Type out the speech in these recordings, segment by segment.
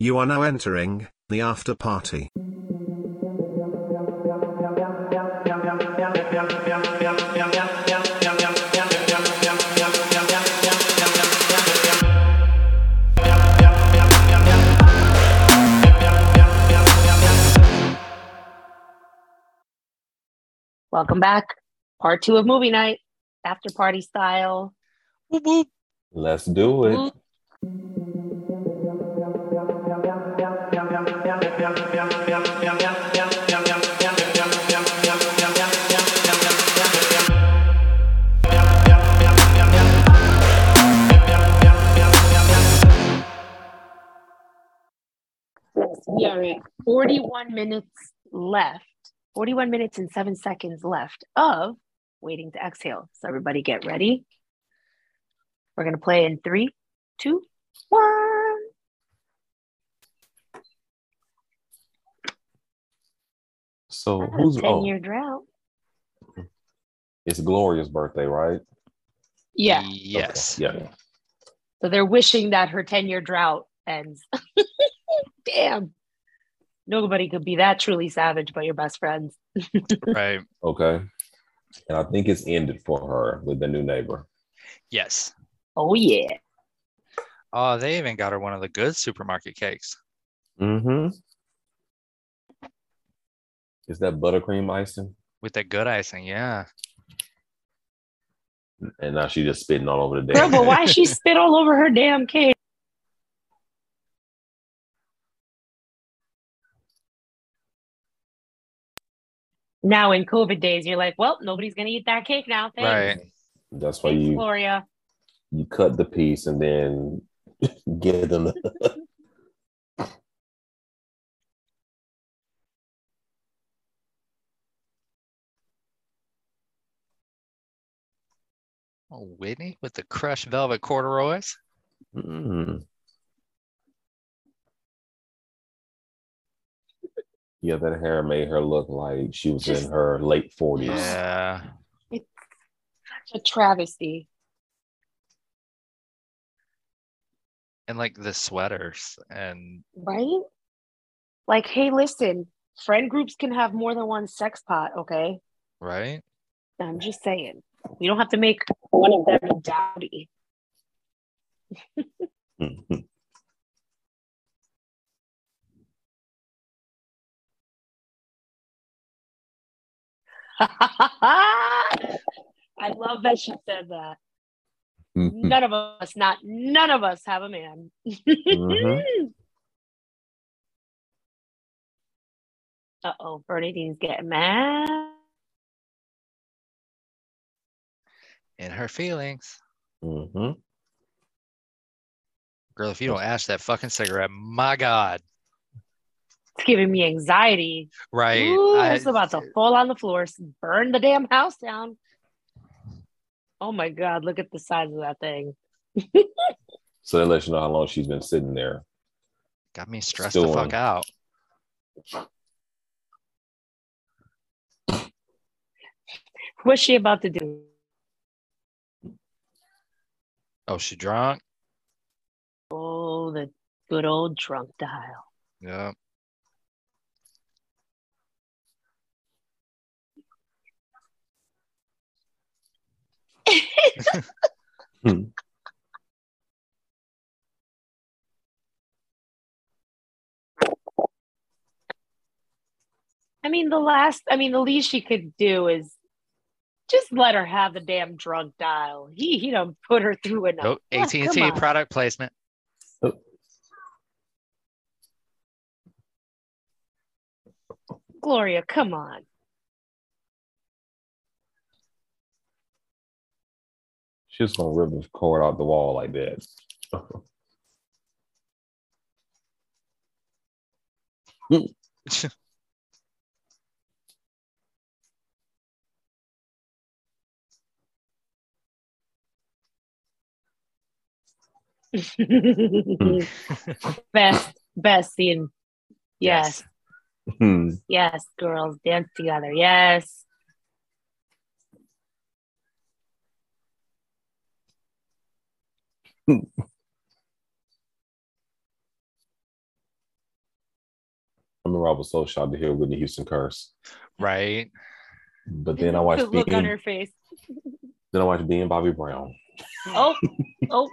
You are now entering the after party. Welcome back. Part two of movie night, after party style. Whoop, whoop. Let's do it. We are at 41 minutes left. 41 minutes and seven seconds left of waiting to exhale. So everybody get ready. We're gonna play in three, two, one. So who's 10 oh, year drought. it's Gloria's birthday, right? Yeah. Yes. Okay, Yeah. So they're wishing that her 10 year drought ends. Damn. Nobody could be that truly savage but your best friends. Right. Okay. And I think it's ended for her with the new neighbor. Yes. Oh, yeah. Oh, they even got her one of the good supermarket cakes. Mm-hmm. Is that buttercream icing? with that good icing. Yeah. And now she just spitting all over the Girl, damn. but why she spit all over her damn cake? Now in COVID days, you're like, well, nobody's gonna eat that cake now. Thanks. Right. That's why Thanks, you Gloria. you cut the piece and then give them Oh, Whitney with the crushed velvet corduroys. Mm. Yeah, that hair made her look like she was Just- in her late forties. Yeah. It's such a travesty. And like the sweaters and Right? Like, hey, listen, friend groups can have more than one sex pot, okay? right. I'm just saying. We don't have to make one of them dowdy. I love that she said that. Mhm. None of us, not none of us have a man. Mhm. Uh oh, Bernadine's getting mad. In her feelings. Mhm. Girl, if you don't ash that fucking cigarette, my God. It's giving me anxiety. Right. Ooh, I- it's about to fall on the floor, burn the damn house down. Oh my god, look at the size of that thing. So that lets you know how long she's been sitting there. got me stressed Still the fuck on. out. What's she about to do? Oh, she drunk? Oh, the good old drunk dial. Yeah. Hmm. I mean, the last, I mean, the least she could do is just let her have the damn drunk dial. He he don't put her through enough. Nope. Ah, AT&T come on. product placement. Gloria, come on. She's gonna rip the cord out the wall like that. best, best scene. Yes, Hmm. yes, girls dance together. Yes. Remember I was so shocked to hear Whitney Houston curse. Right. But then I watched look on her face. then I watched being Bobby Brown. Oh, oh.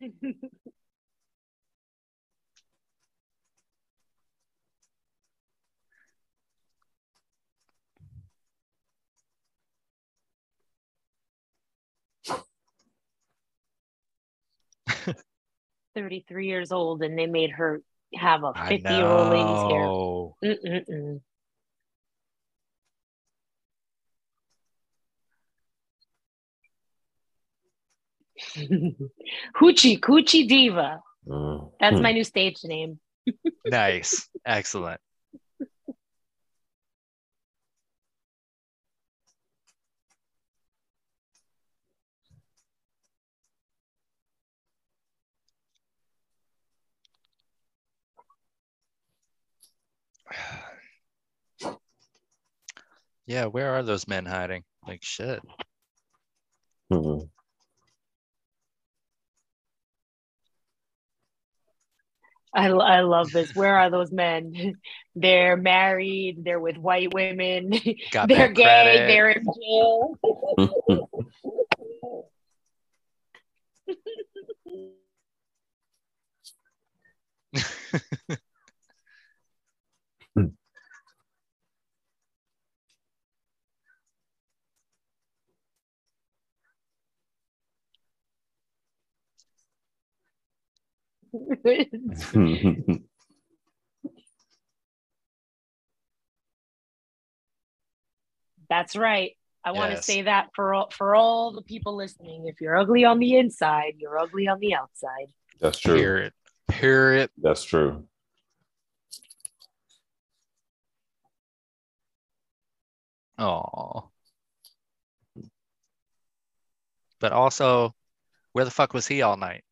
Thirty-three years old, and they made her have a fifty-year-old lady's hair. Mm-mm-mm. Hoochie Coochie Diva. Mm. That's Hmm. my new stage name. Nice. Excellent. Yeah, where are those men hiding? Like shit. Mhm. I, I love this. Where are those men? They're married. They're with white women. Got they're gay. credit. They're in jail. That's right. I want to say that for all, for all the people listening. If you're ugly on the inside, you're ugly on the outside. That's true. Period. Period. That's true. Oh. But also, where the fuck was he all night?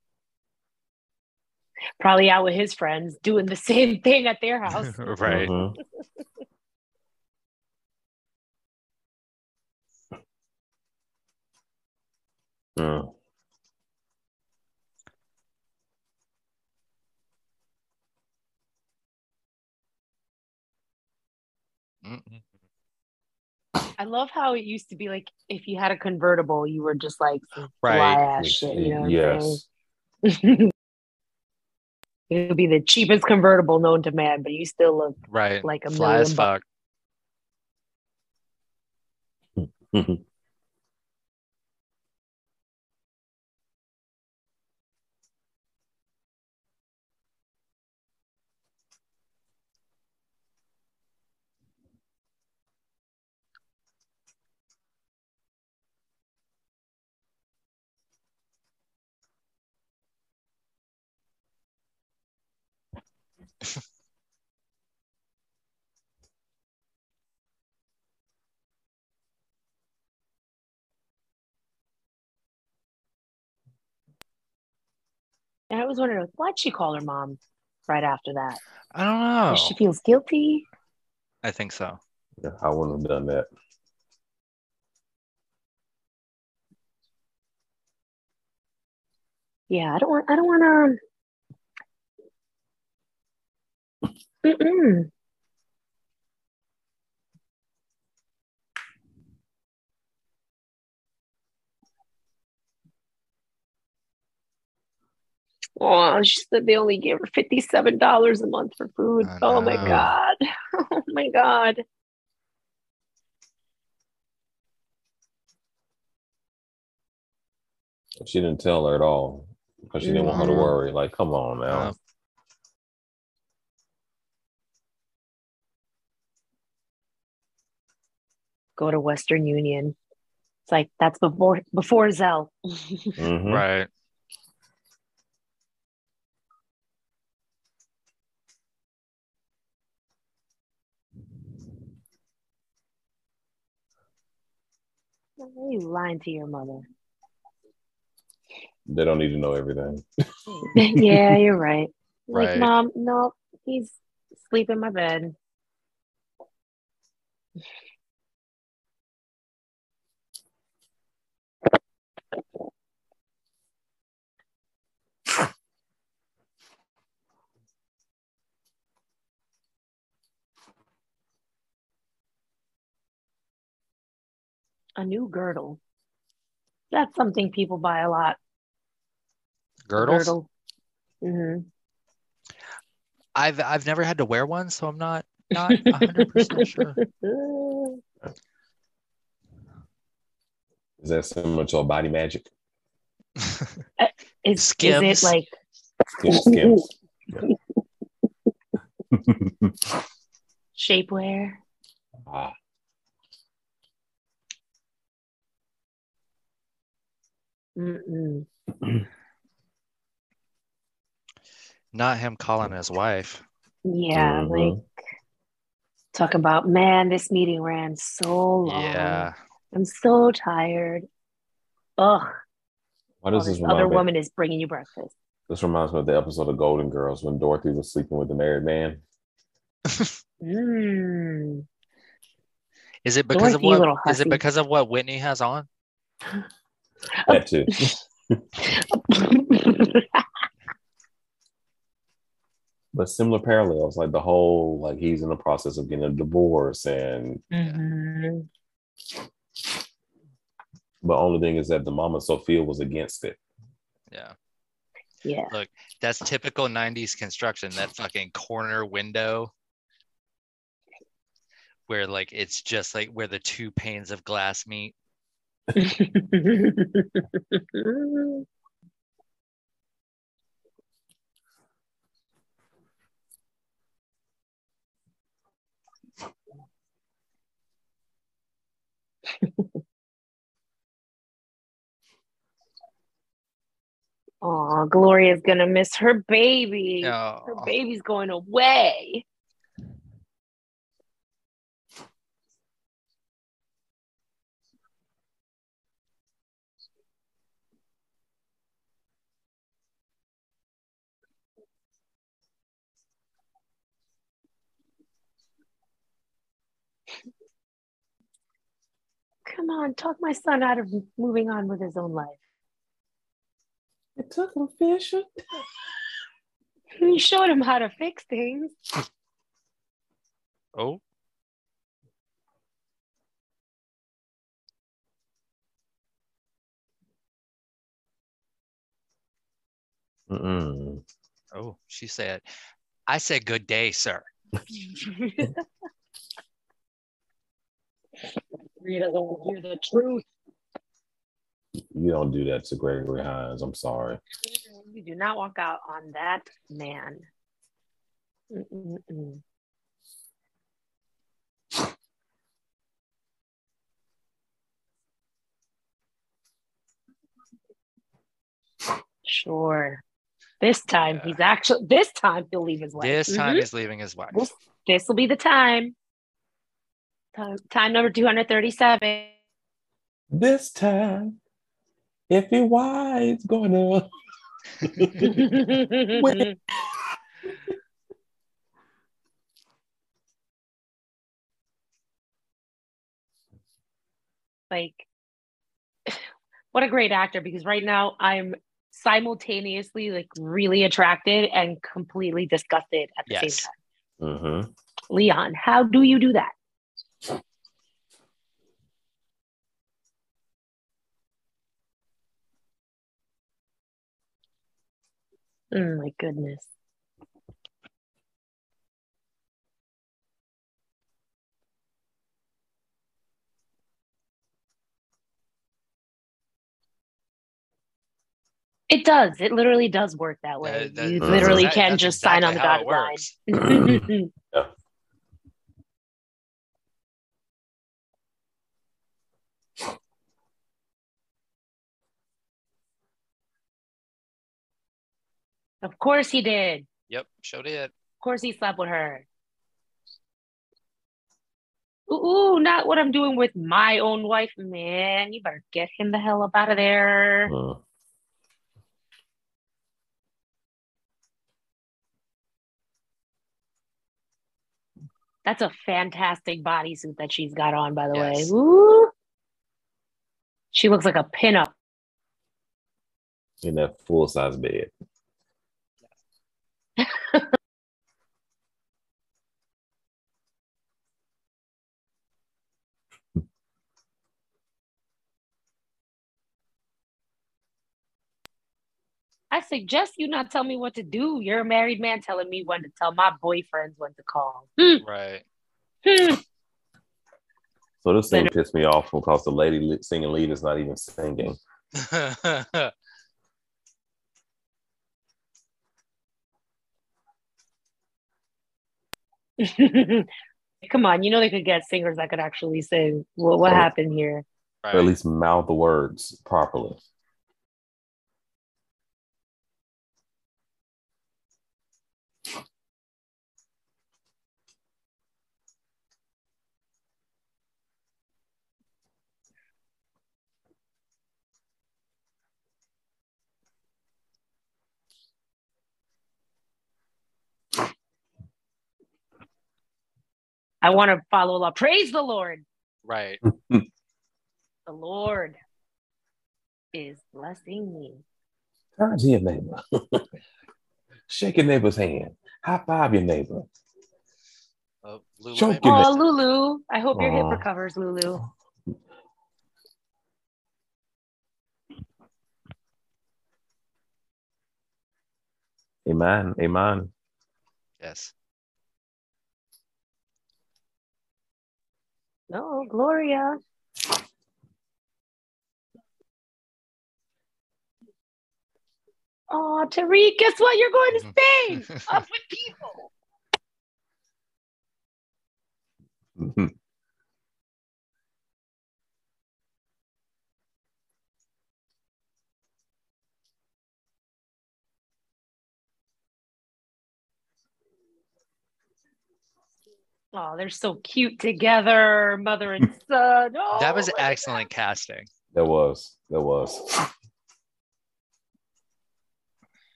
Probably out with his friends doing the same thing at their house. right. Mhm. Mm. Mm-mm. I love how it used to be like if you had a convertible, you were just like Right. ass shit. You know yes. I'm saying? it would be the cheapest convertible known to man, but you still look Right. like a Fly as fuck. I was wondering why'd she call her mom right after that? I don't know. She feels guilty. I think so. Yeah, I wouldn't have done that. Yeah, I don't want. I don't want to. Mm-mm. Oh, she said they only gave her fifty-seven dollars a month for food. I Oh my god! Oh my god! She didn't tell her at all because she didn't want her to worry. Like, come on now. Go to Western Union. It's like that's before before Zelle. Mhm. Right. you lying to your mother. They don't need to know everything. yeah, you're right. Like, Right. mom, no, he's asleep in my bed. A new girdle. That's something people buy a lot. Girdles. hmm I've I've never had to wear one, so I'm not not 100 percent sure. Is that similar to a body magic? Is, is Skims. it like Skim, skims. shapewear? ah, Mm-mm. Not him calling his wife. Yeah, Mhm. like talk about man, this meeting ran so long. Yeah. I'm so tired. Ugh. why while does this this other me? woman is bringing you breakfast. This reminds me of the episode of Golden Girls when Dorothy was sleeping with the married man. Mm. Is it because Dorothy, of what? Is it because of what Whitney has on? That too. but similar parallels, like the whole like he's in the process of getting a divorce, and Mhm. but only thing is that the mama Sophia was against it. Yeah. Yeah. Look, that's typical 90s construction. That fucking corner window where like it's just like where the two panes of glass meet. Oh, Gloria's gonna miss her baby. Her Oh, baby's going away. Come on, talk my son out of moving on with his own life. It took him fishing. You showed him how to fix things. oh, Mm-mm. oh, she said, I said good day, sir. Rita don't hear the truth. You don't do that to Gregory Hines. I'm sorry. You do not walk out on that man. Mm-mm-mm. Sure. This time Yeah. he's actually this time he'll leave his wife. This time Mhm. he's leaving his wife. This this will be the time. Time, time number 237. This time, if he white's gonna. like what a great actor because right now I'm simultaneously like really attracted and completely disgusted at the Yes. same time. Mm-hmm. Leon, how do you do that? Oh my goodness. It does. It literally does work that way. That- that- you literally exact- can that's just sign on the dotted line. Yeah. Of course he did. Yep, showed it. Of course he slept with her. Ooh, ooh, not what I'm doing with my own wife, man. You better get him the hell up out of there. Mm. That's a fantastic bodysuit that she's got on, by the Yes. way. Ooh. She looks like a pinup. In that full size bed. I suggest you not tell me what to do. You're a married man telling me when to tell my boyfriends when to call. Hmm. Right. Hmm. So this thing pissed me off because the lady singing lead is not even singing. Come on, you know they could get singers that could actually sing. What what happened here? Or at least mouth the words properly. I want to follow law. Praise the Lord. Right. The Lord is blessing me. Turn to your neighbor. Shake your neighbor's hand. High five your neighbor. Oh, Lulu, Choke maybe- it. Oh, Lulu. I hope your hip recovers, Lulu. Amen. Amen. Yes. No, Gloria. Oh, Tariq, guess what? You're going to Spain. Up with people. Oh, they're so cute together, mother and son. Oh, that was look at excellent casting. There was. There was.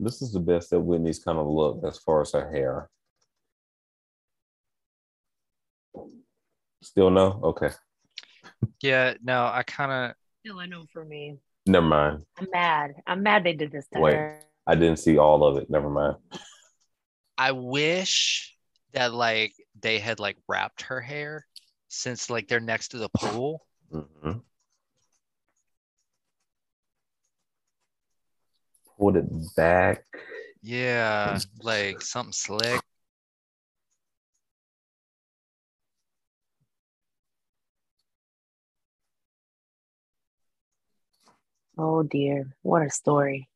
This is the best that Whitney's kind of look as far as her hair. Still no? Okay. Yeah, no, I kind of Still a no for me. Never mind. I'm mad. I'm mad they did this to Wait. her. I didn't see all of it. Never mind. I wish that like they had like wrapped her hair since like they're next to the pool. Mhm. Pulled it back. Yeah, like something slick. Oh dear, what a story.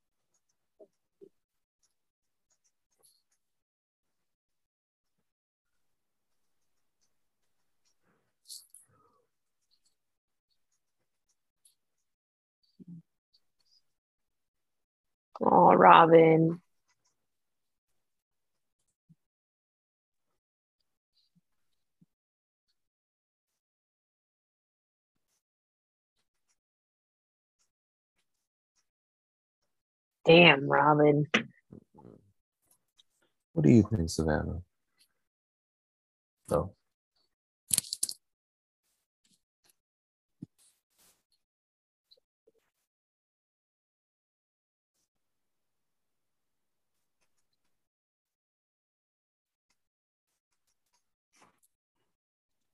Oh, Robin. Damn, Robin. What do you think, Savannah? No.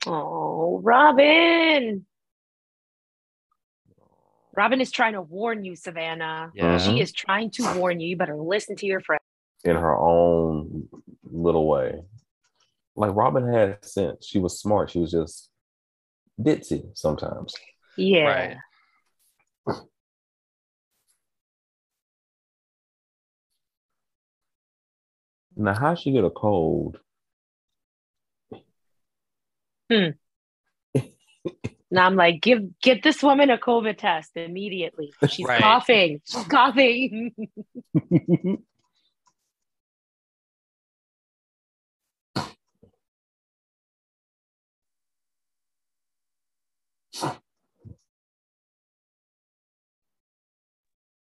Oh, Robin. Robin is trying to warn you, Savannah. Yeah. She is trying to warn you. You better listen to your friend. In her own little way. Like Robin had sense. She was smart. She was just ditzy sometimes. Yeah. Right. Now, how she get a cold? Now I'm like, give get this woman a COVID test immediately. She's Right. coughing. She's coughing.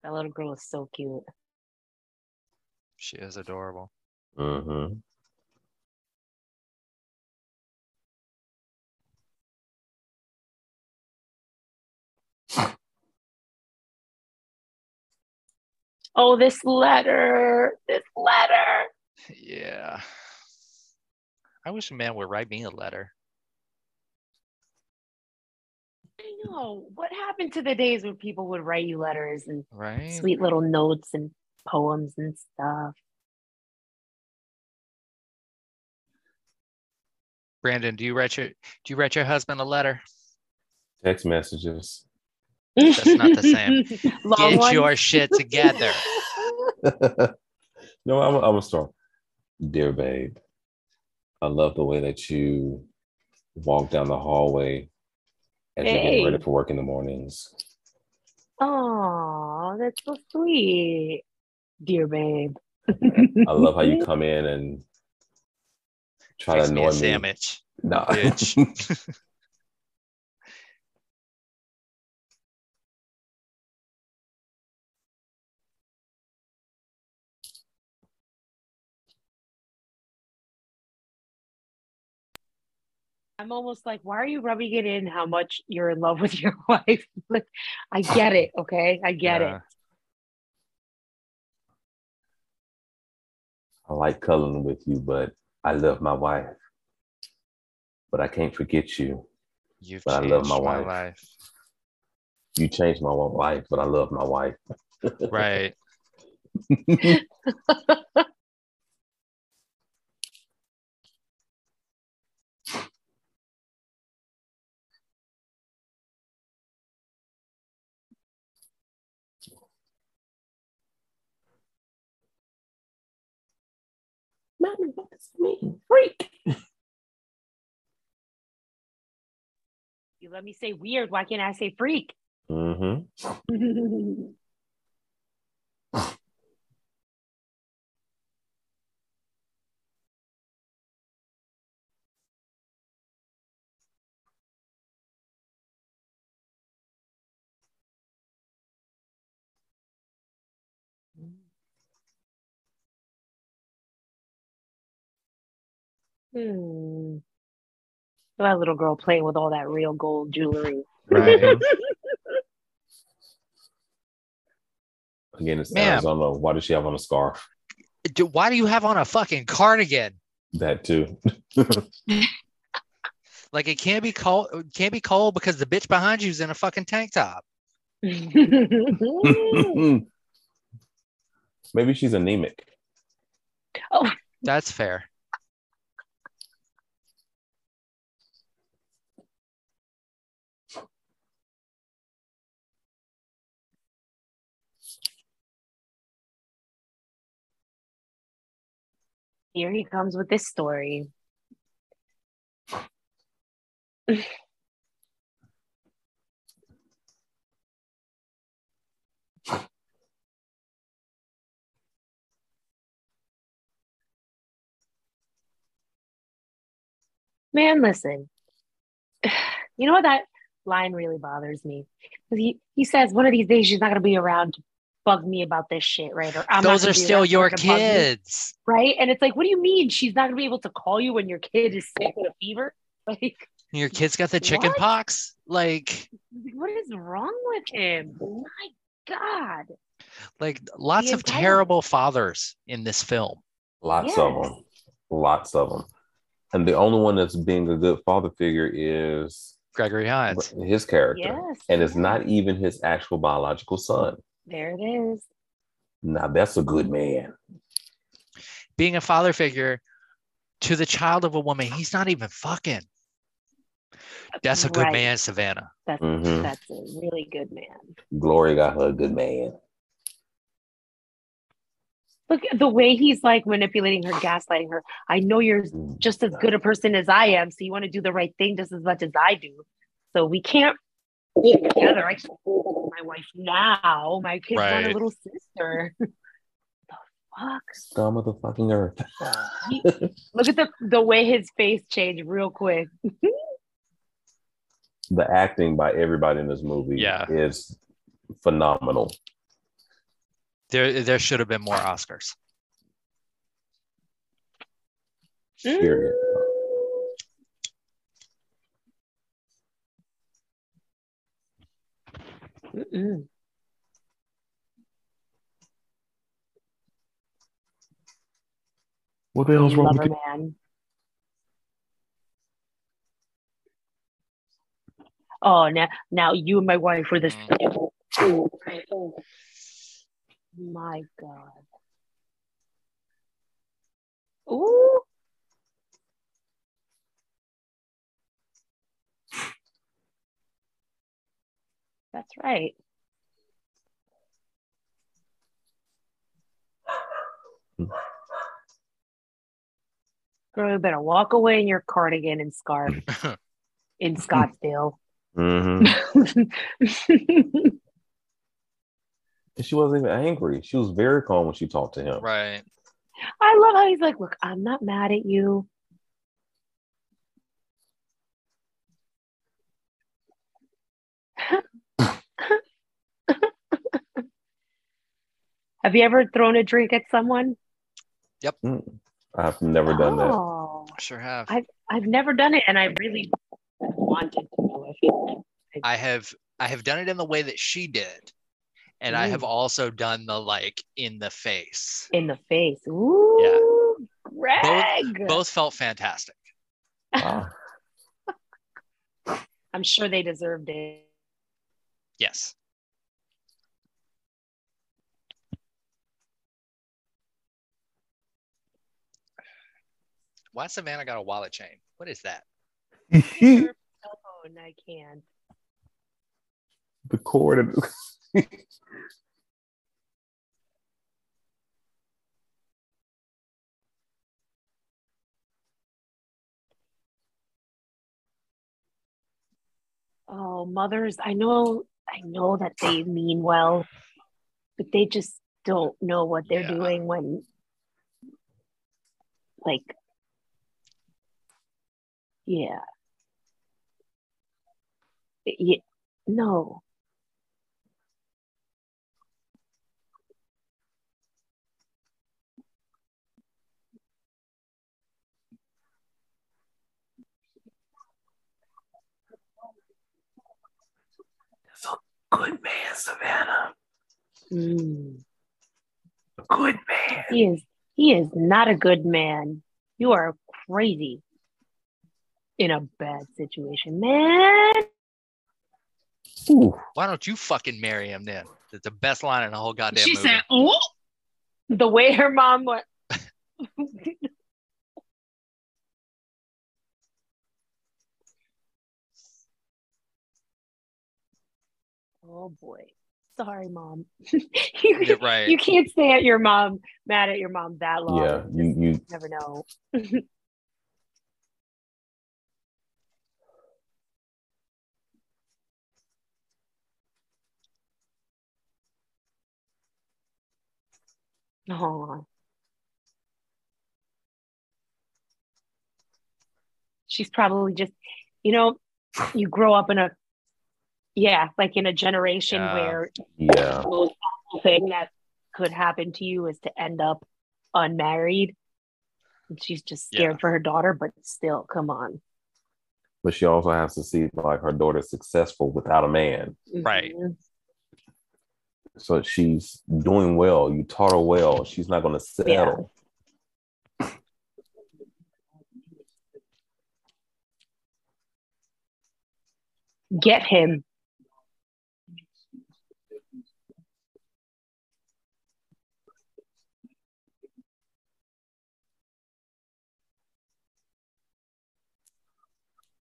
that little girl is so cute. She is adorable. hmm Oh, this letter. This letter. Yeah. I wish a man would write me a letter. I know. What happened to the days when people would write you letters and Right? sweet little notes and poems and stuff? Brandon, do you write your do you write your husband a letter? Text messages. That's not the same. Long Get ones? your shit together. no, I'm, I'm gonna start. Dear babe, I love the way that you walk down the hallway as you're getting ready for work in the mornings. Oh, that's so sweet, dear babe. I love how you come in and try Fix to me annoy a sandwich. No. bitch. I'm almost like, why are you rubbing it in how much you're in love with your wife? Like, I get it, okay? I get Yeah. it. I like cuddling with you, but I love my wife. But I can't forget you. You've But I love my my wife. life. You changed my life, but I love my wife. Right. Mommy, what does it mean? Freak. You let me say weird. Why can't I say freak? Mm-hmm. hmm. That little girl playing with all that real gold jewelry. Right. Again, it's Ma'am. Arizona. Why does she have on a scarf? Do- Why do you have on a fucking cardigan? That too. Like it can't be cold. It can't be cold because the bitch behind you is in a fucking tank top. Maybe she's anemic. Oh, that's fair. Here he comes with this story. Man, listen. You know what that line really bothers me? He he says one of these days she's not gonna be around to bug me about this shit, right? Or I'm Those are still your her to bug me, kids. right? And it's like, what do you mean she's not gonna be able to call you when your kid is sick with a fever? Like, Your kid's got the chicken What? pox. Like, what is wrong with him? My God. like lots The of entire- terrible fathers in this film. Lots of them. Lots of them. And the only one that's being a good father figure is Gregory Hines. his character. Yes. And it's not even his actual biological son. There it is. Now that's a good man. Being a father figure to the child of a woman he's not even fucking. That's a good Right. man, Savannah. That's Mhm. that's a really good man. Glory got her a good man. Look at the way he's like manipulating her, gaslighting her. I know you're just as good a person as I am, so you want to do the right thing just as much as I do. So we can't be together. I can't be with my wife now. My kids want a little sister. the fuck? Scum of the fucking earth. He- look at the the way his face changed real quick. the acting by everybody in this movie Yeah. is phenomenal. There, there should have been more Oscars. Period. Mm. Mm-mm. What the hell's wrong with Lover you? man. Oh, now now you and my wife were the mm. same. Oh, oh. My God. Ooh. That's right. Girl, you better walk away in your cardigan and scarf in Scottsdale. hmm And she wasn't even angry. She was very calm when she talked to him. right. I love how he's like, look, I'm not mad at you. Have you ever thrown a drink at someone? Mm. I've never done that. Oh, Sure have. I've, I've never done it, and I really wanted to. I feel like I have I have done it in the way that she did. And I have also done the like in the face. in the face. Ooh, Greg. Both felt fantastic. Wow. I'm sure they deserved it. Yes. Why Savannah got a wallet chain? What is that? Phone, I can't. the cord. And- Oh, mothers, I know, I know that they mean well, but they just don't know what they're Yeah. doing when, like, yeah. Yeah, no. Good man, Savannah. Mm. Good man. He is, he is not a good man. You are crazy in a bad situation, man. Ooh. Why don't you fucking marry him then? That's the best line in the whole goddamn she movie. said, "Oh." The way her mom went. oh boy. Sorry, mom. you, Yeah, right. you can't stay at your mom, mad at your mom that long. Yeah, you you never know. Oh. She's probably just, you know, you grow up in a, yeah, like in a generation Yeah. where yeah. the most awful thing that could happen to you is to end up unmarried. And she's just scared Yeah. for her daughter, but still, come on. But she also has to see like her daughter successful without a man. Right. Mhm. So she's doing well. You taught her well. She's not gonna settle. Get him.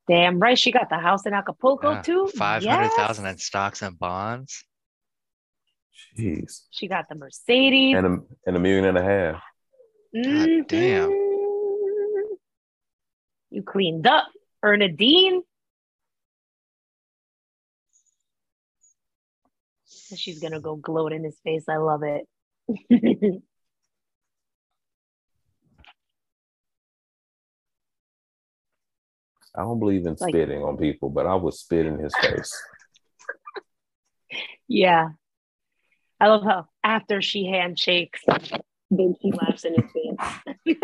Damn right, she got the house in Acapulco Yeah, too. Five hundred thousand Yes. in stocks and bonds. Jeez. She got the Mercedes. And a and a million and a half. God damn. Mm-hmm. You cleaned up, Bernadine. She's gonna go gloat in his face. I love it. I don't believe in Like- spitting on people, but I would spit in his face. yeah. I love how after she handshakes, then she laughs in his face.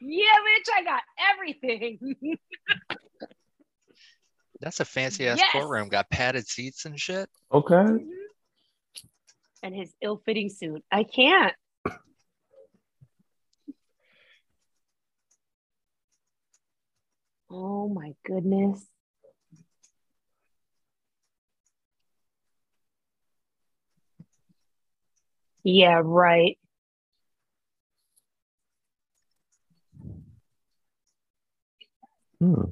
yeah, bitch, I got everything. That's a fancy ass Yes. courtroom. Got padded seats and shit. Okay. Mm-hmm. and his ill-fitting suit. I can't. Oh my goodness. Yeah, right. Hmm.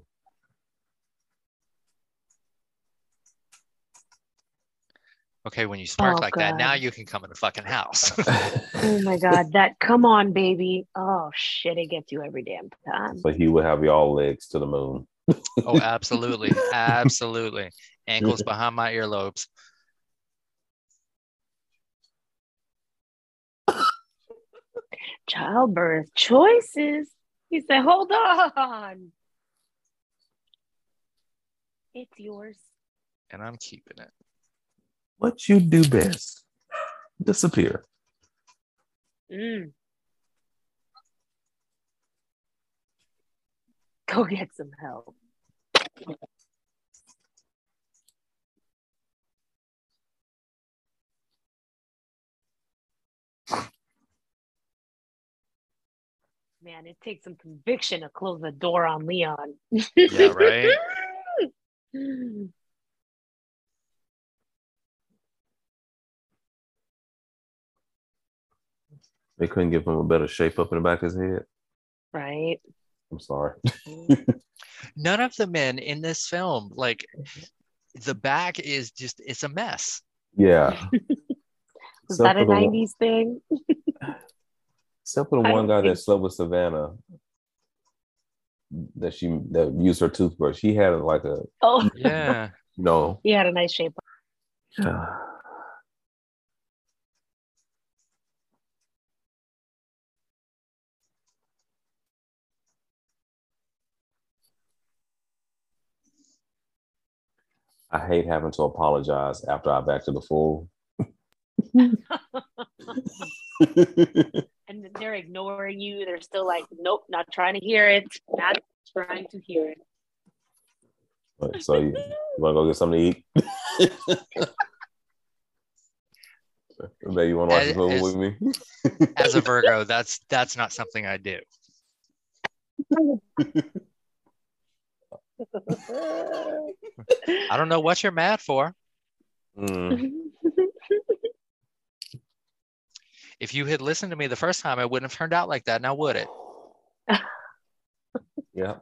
Okay, when you spark Oh, like that, now God. you can come in the fucking house. Oh my God, that come on, baby. Oh shit, it gets you every damn time. so he would have y'all legs to the moon. oh, absolutely. Absolutely. Ankles behind my earlobes. Childbirth choices. He said, hold on. It's yours. And I'm keeping it. What you do best? Disappear. Mm. Go get some help. Man, it takes some conviction to close the door on Leon. Yeah, right? They couldn't give him a better shape up in the back of his head. right? I'm sorry. None of the men in this film, like the back is just it's a mess. Yeah. Is that a for the one- 90s thing? Except for the I one don't guy that slept with Savannah that she that used her toothbrush. He had like a Oh, Yeah. you know he had a nice shape. Yeah. I hate having to apologize after I've acted the fool. and they're ignoring you. They're still like, nope, not trying to hear it. Not trying to hear it. But- so you, you wanna go get something to eat? Babe, you wanna watch As- this movie as- with me? As a Virgo, that's that's not something I do. I don't know what you're mad for. Mm, If you had listened to me the first time, it wouldn't have turned out like that. Now would it? yeah.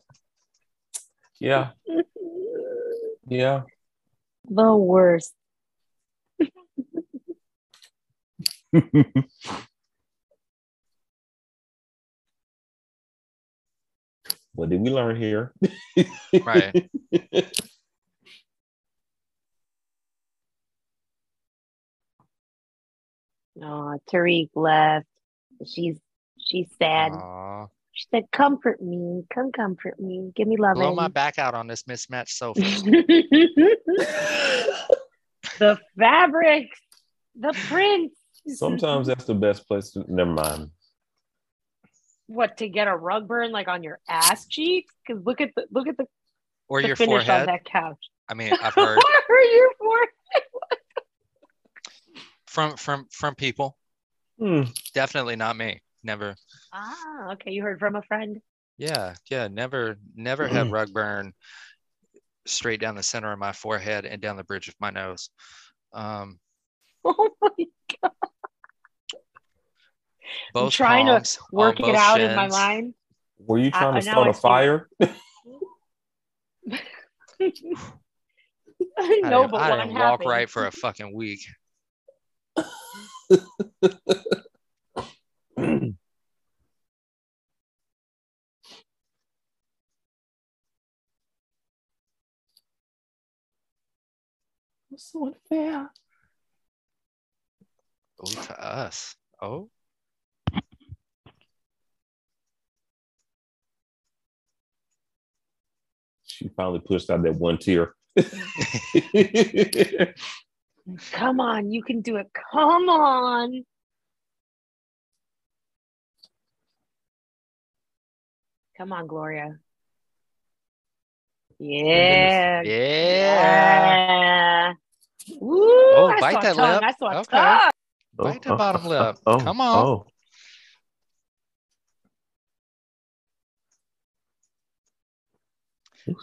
Yeah. Yeah. the worst. what did we learn here? Right. Oh, Tariq left. She's she's sad. Aw. She said, "Comfort me, come comfort me, give me love." Blow my back out on this mismatched sofa. the fabrics, the prints. Sometimes that's the best place to never mind. what to get a rug burn like on your ass cheeks? Because look at the look at the, Or the your finish on that couch. I mean, I've heard or your forehead. From from from people. Hmm. Definitely not me. Never. Ah, okay. You heard from a friend. Yeah, yeah. Never, never had rug burn straight down the center of my forehead and down the bridge of my nose. Um, Oh my god! both trying to work it both out in my mind. Were you trying I- to start a see. fire? I no, didn't, but I didn't walk happened? right for a fucking week. So unfair. Oh, to us. Oh, She finally pushed out that one tear. Come on, you can do it. Come on. Come on, Gloria. Yeah. yeah. Yeah. Woo, Oh, I bite saw that tongue. lip. I saw Okay. tongue. Oh, bite the oh, bottom oh, lip. Oh, Come on. Oh.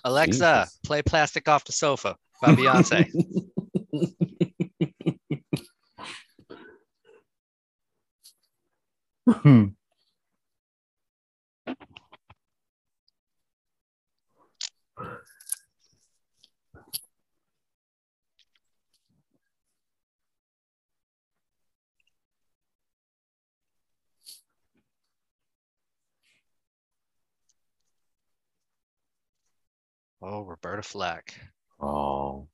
Alexa, Jesus. play Plastic Off the Sofa by Beyonce. Hmm. Oh, Roberta Flack. oh.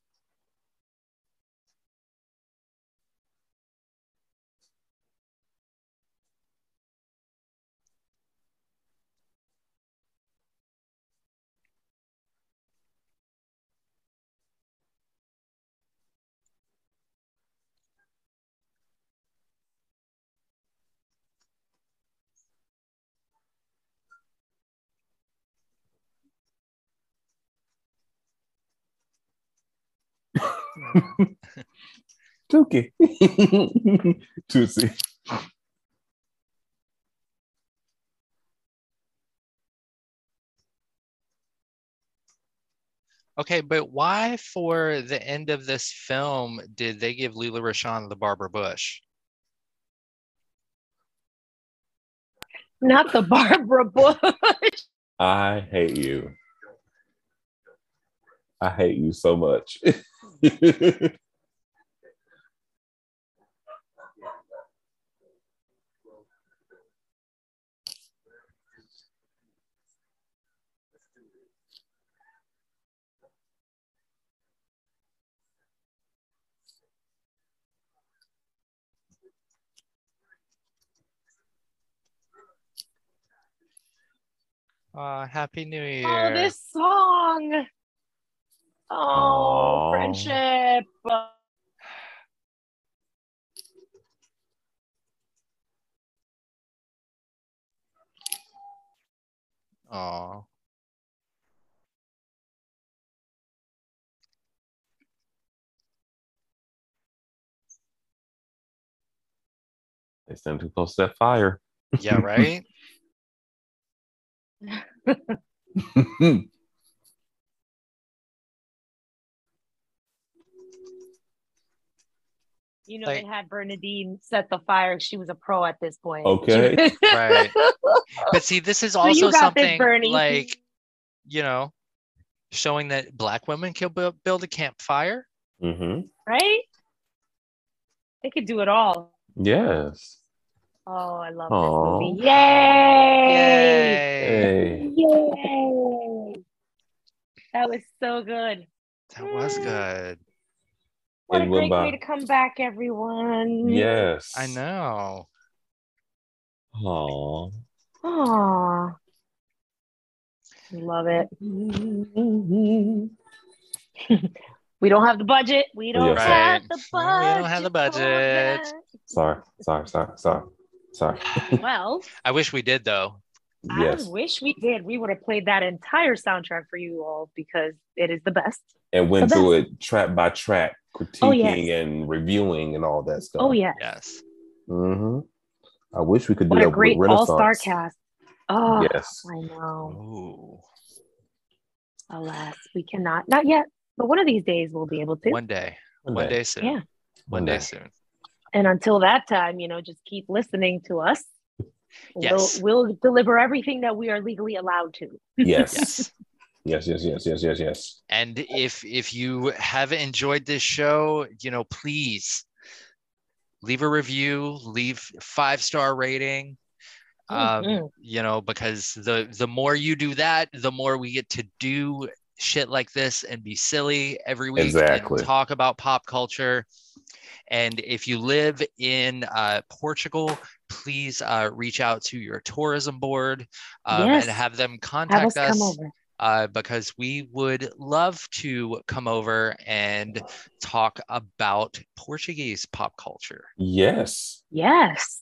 Tuki. Tootsie. Okay, but why for the end of this film did they give Lela Rochon the Barbara Bush? Not the Barbara Bush. I hate you. I hate you so much. Uh, Happy New Year. Oh, this song. Oh, Aw. friendship. Oh. they stand too close to that fire. Yeah, right? You know, Like- they had Bernadine set the fire. She was a pro at this point. Okay. Right. But see, this is also you got this, something like, you know, showing that black women can build, build a campfire. hmm right? They could do it all. Yes. Oh, I love Aw. this movie. Yay! Yay. Yay! That was so good. That was good. What And a great way to come back, everyone. Yes. I know. Aw. Aw. Love it. we don't have the budget. We don't Yes, have sir. the We budget. don't have the budget. Sorry. Sorry. Sorry. Sorry. Sorry. Well, I wish we did though. yes. I wish we did. We would have played that entire soundtrack for you all because it is the best. And went the through it track by track, critiquing Oh, yes. and reviewing and all that stuff. Oh yeah. Yes. Mm-hmm. I wish we could do What that a great with all-star cast. Oh, Yes. I know. Ooh. Alas, we cannot. Not yet, but one of these days we'll be able to. One day. One day soon. Yeah. One day soon. And until that time, you know, just keep listening to us. Yes. We'll, we'll deliver everything that we are legally allowed to. Yes. Yes. Yes. Yes. Yes. Yes. Yes. Yes. And if if you have enjoyed this show, you know, please leave a review, leave five star rating. Um, Mhm. you know, because the the more you do that, the more we get to do shit like this and be silly every week Exactly. and talk about pop culture. And if you live in uh, Portugal, please uh, reach out to your tourism board um, Yes. and have them Have contact us us come over. Uh, because we would love to come over and talk about Portuguese pop culture. Yes. Yes.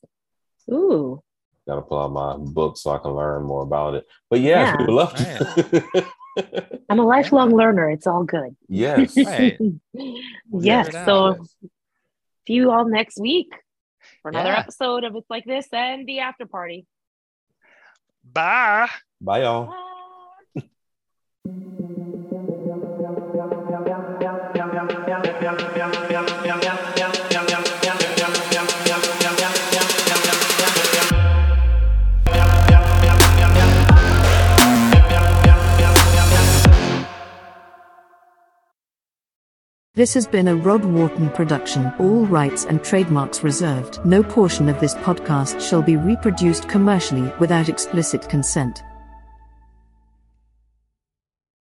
Ooh. Gotta pull out my book so I can learn more about it. But yes, Yeah. we would love to. I'm a lifelong learner. It's all good. yes. Right. yes. So see you all next week for another Yeah. episode of It's Like This and the after party. Bye. Bye, y'all. Bye. This has been a Rod Wharton production, all rights and trademarks reserved. No portion of this podcast shall be reproduced commercially without explicit consent.